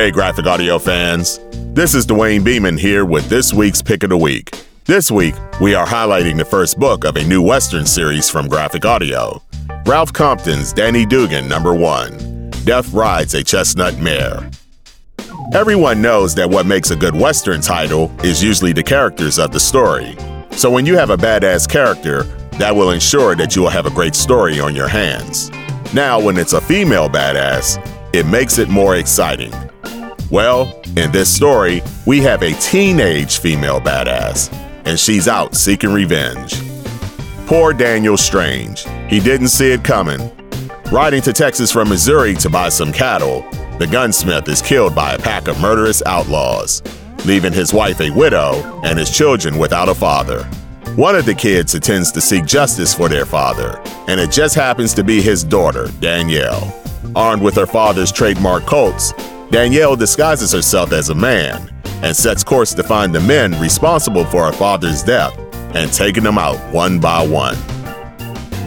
Hey, graphic audio fans. This is Duane Beeman here with this week's Pick of the Week. This week, we are highlighting the first book of a new Western series from Graphic Audio Ralph Compton's Danny Duggin, number one Death Rides a Chestnut Mare. Everyone knows that what makes a good Western title is usually the characters of the story. So when you have a badass character, that will ensure that you will have a great story on your hands. Now, when it's a female badass, it makes it more exciting. Well, in this story, we have a teenage female badass, and she's out seeking revenge. Poor Daniel Strange. He didn't see it coming. Riding to Texas from Missouri to buy some cattle, the gunsmith is killed by a pack of murderous outlaws, leaving his wife a widow and his children without a father. One of the kids attends to seek justice for their father, and it just happens to be his daughter, Danielle. Armed with her father's trademark Colts, Danielle disguises herself as a man and sets course to find the men responsible for her father's death and taking them out one by one.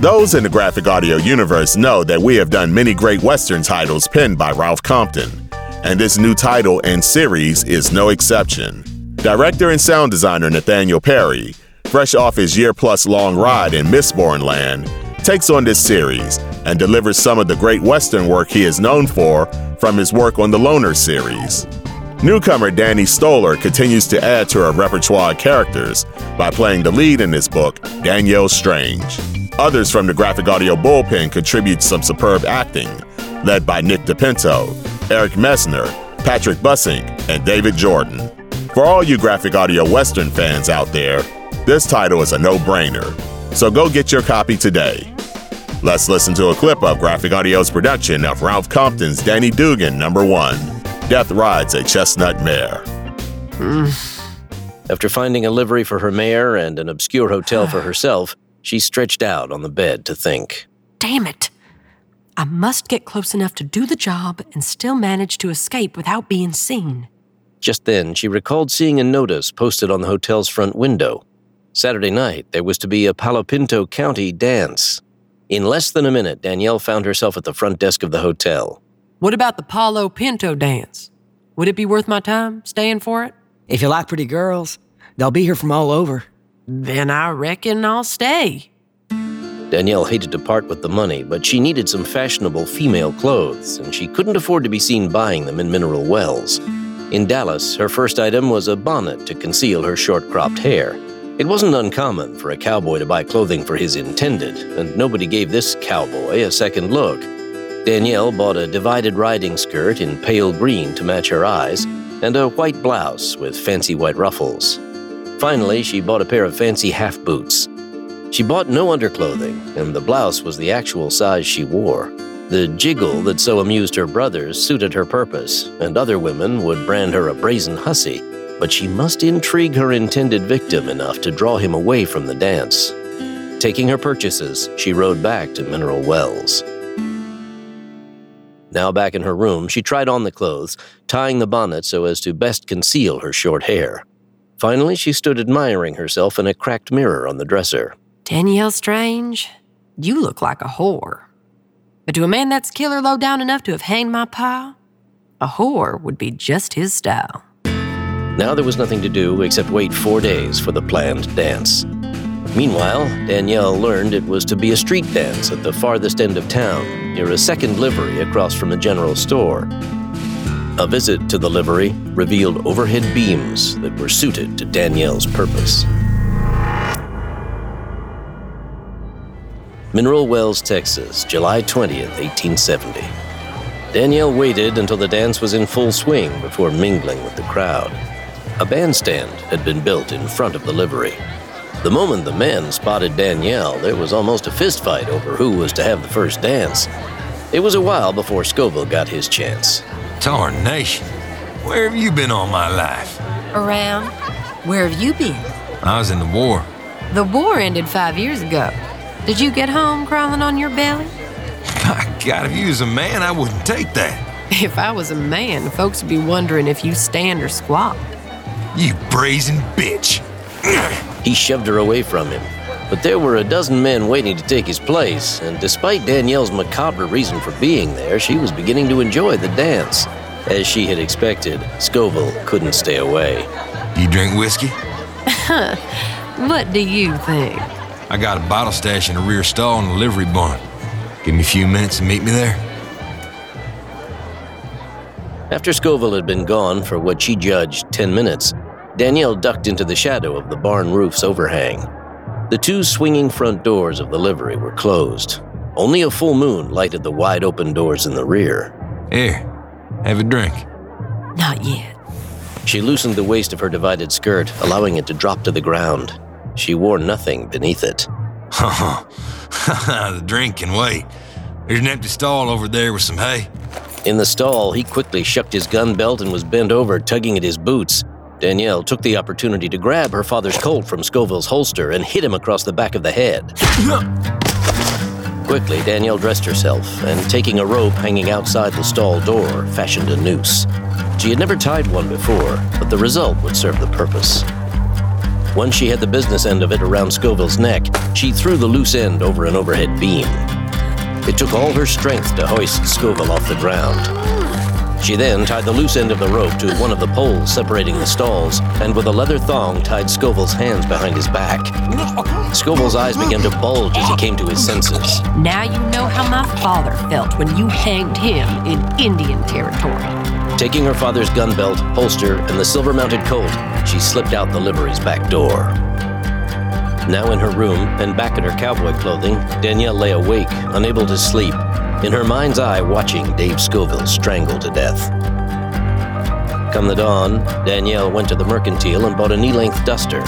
Those in the graphic audio universe know that we have done many great Western titles penned by Ralph Compton, and this new title and series is no exception. Director and sound designer Nathaniel Perry, fresh off his year plus long ride in Mistborn Land, takes on this series and delivers some of the great Western work he is known for from his work on the Loner series. Newcomer Danny Stoller continues to add to her repertoire of characters by playing the lead in this book, Danielle Strange. Others from the graphic audio bullpen contribute some superb acting, led by Nick DePinto, Eric Messner, Patrick Bussink, and David Jordan. For all you graphic audio Western fans out there, this title is a no brainer, so go get your copy today. Let's listen to a clip of Graphic Audio's production of Ralph Compton's Danny Duggin number one Death Rides a Chestnut Mare. After finding a livery for her mare and an obscure hotel for herself, she stretched out on the bed to think. Damn it. I must get close enough to do the job and still manage to escape without being seen. Just then, she recalled seeing a notice posted on the hotel's front window. Saturday night, there was to be a Palo Pinto County dance. In less than a minute, Danielle found herself at the front desk of the hotel. What about the Palo Pinto dance? Would it be worth my time staying for it? If you like pretty girls, they'll be here from all over. Then I reckon I'll stay. Danielle hated to part with the money, but she needed some fashionable female clothes, and she couldn't afford to be seen buying them in Mineral Wells. In Dallas, her first item was a bonnet to conceal her short cropped hair. It wasn't uncommon for a cowboy to buy clothing for his intended, and nobody gave this cowboy a second look. Danielle bought a divided riding skirt in pale green to match her eyes, and a white blouse with fancy white ruffles. Finally, she bought a pair of fancy half boots. She bought no underclothing, and the blouse was the actual size she wore. The jiggle that so amused her brothers suited her purpose, and other women would brand her a brazen hussy but she must intrigue her intended victim enough to draw him away from the dance. Taking her purchases, she rode back to Mineral Wells. Now back in her room, she tried on the clothes, tying the bonnet so as to best conceal her short hair. Finally, she stood admiring herself in a cracked mirror on the dresser. Danielle Strange, you look like a whore. But to a man that's killer low down enough to have hanged my pa, a whore would be just his style. Now there was nothing to do except wait four days for the planned dance. Meanwhile, Danielle learned it was to be a street dance at the farthest end of town, near a second livery across from the general store. A visit to the livery revealed overhead beams that were suited to Danielle's purpose. Mineral Wells, Texas, July 20th, 1870. Danielle waited until the dance was in full swing before mingling with the crowd. A bandstand had been built in front of the livery. The moment the men spotted Danielle, there was almost a fistfight over who was to have the first dance. It was a while before Scoville got his chance. Tarnation. Where have you been all my life? Around? Where have you been? I was in the war. The war ended five years ago. Did you get home crawling on your belly? My God, if you was a man, I wouldn't take that. If I was a man, folks would be wondering if you stand or squat. You brazen bitch. He shoved her away from him. But there were a dozen men waiting to take his place, and despite Danielle's macabre reason for being there, she was beginning to enjoy the dance. As she had expected, Scoville couldn't stay away. You drink whiskey? What do you think? I got a bottle stash in the rear stall in the livery barn. Give me a few minutes and meet me there. After Scoville had been gone for what she judged 10 minutes, Danielle ducked into the shadow of the barn roof's overhang. The two swinging front doors of the livery were closed. Only a full moon lighted the wide open doors in the rear. Here, have a drink. Not yet. She loosened the waist of her divided skirt, allowing it to drop to the ground. She wore nothing beneath it. the drink can wait. There's an empty stall over there with some hay. In the stall, he quickly shucked his gun belt and was bent over, tugging at his boots. Danielle took the opportunity to grab her father's Colt from Scoville's holster and hit him across the back of the head. Quickly, Danielle dressed herself and, taking a rope hanging outside the stall door, fashioned a noose. She had never tied one before, but the result would serve the purpose. Once she had the business end of it around Scoville's neck, she threw the loose end over an overhead beam. It took all her strength to hoist Scoville off the ground. She then tied the loose end of the rope to one of the poles separating the stalls, and with a leather thong tied Scoville's hands behind his back. Scoville's eyes began to bulge as he came to his senses. Now you know how my father felt when you hanged him in Indian territory. Taking her father's gun belt, holster, and the silver mounted Colt, she slipped out the livery's back door. Now in her room and back in her cowboy clothing, Danielle lay awake, unable to sleep, in her mind's eye watching Dave Scoville strangled to death. Come the dawn, Danielle went to the mercantile and bought a knee length duster.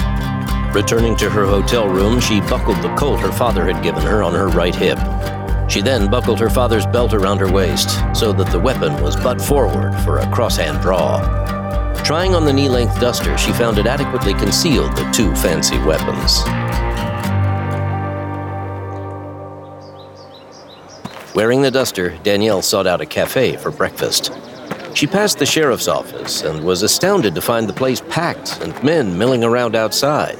Returning to her hotel room, she buckled the Colt her father had given her on her right hip. She then buckled her father's belt around her waist so that the weapon was butt forward for a crosshand draw. Trying on the knee length duster, she found it adequately concealed the two fancy weapons. Wearing the duster, Danielle sought out a cafe for breakfast. She passed the sheriff's office and was astounded to find the place packed and men milling around outside.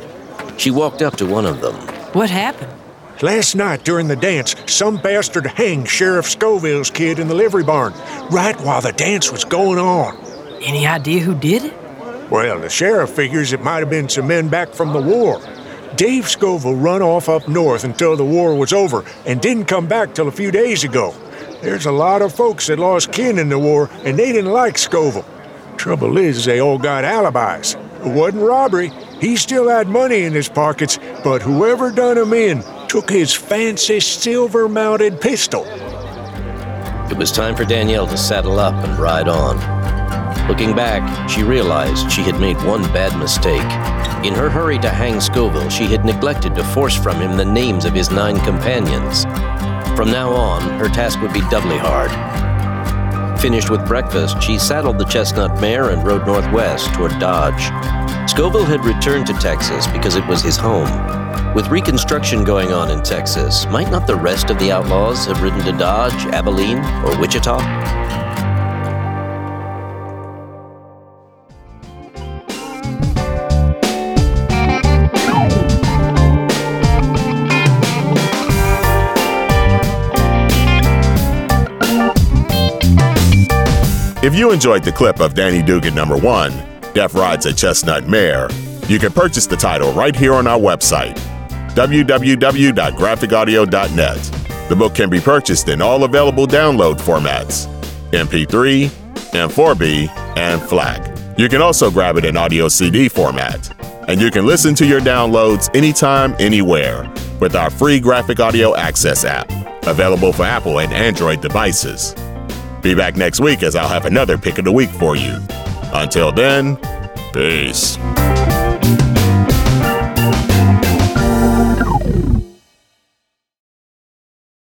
She walked up to one of them. What happened? Last night during the dance, some bastard hanged Sheriff Scoville's kid in the livery barn, right while the dance was going on. Any idea who did it? Well, the sheriff figures it might have been some men back from the war. Dave Scoville run off up north until the war was over and didn't come back till a few days ago. There's a lot of folks that lost kin in the war, and they didn't like Scoville. Trouble is, they all got alibis. It wasn't robbery. He still had money in his pockets, but whoever done him in took his fancy silver mounted pistol. It was time for Danielle to saddle up and ride on. Looking back, she realized she had made one bad mistake. In her hurry to hang Scoville, she had neglected to force from him the names of his nine companions. From now on, her task would be doubly hard. Finished with breakfast, she saddled the chestnut mare and rode northwest toward Dodge. Scoville had returned to Texas because it was his home. With Reconstruction going on in Texas, might not the rest of the outlaws have ridden to Dodge, Abilene, or Wichita? If you enjoyed the clip of Danny Duggin number one, Death Rides a Chestnut Mare, you can purchase the title right here on our website, www.graphicaudio.net. The book can be purchased in all available download formats MP3, M4B, and FLAC. You can also grab it in audio CD format. And you can listen to your downloads anytime, anywhere with our free Graphic Audio Access app, available for Apple and Android devices. Be back next week as I'll have another pick of the week for you. Until then, peace.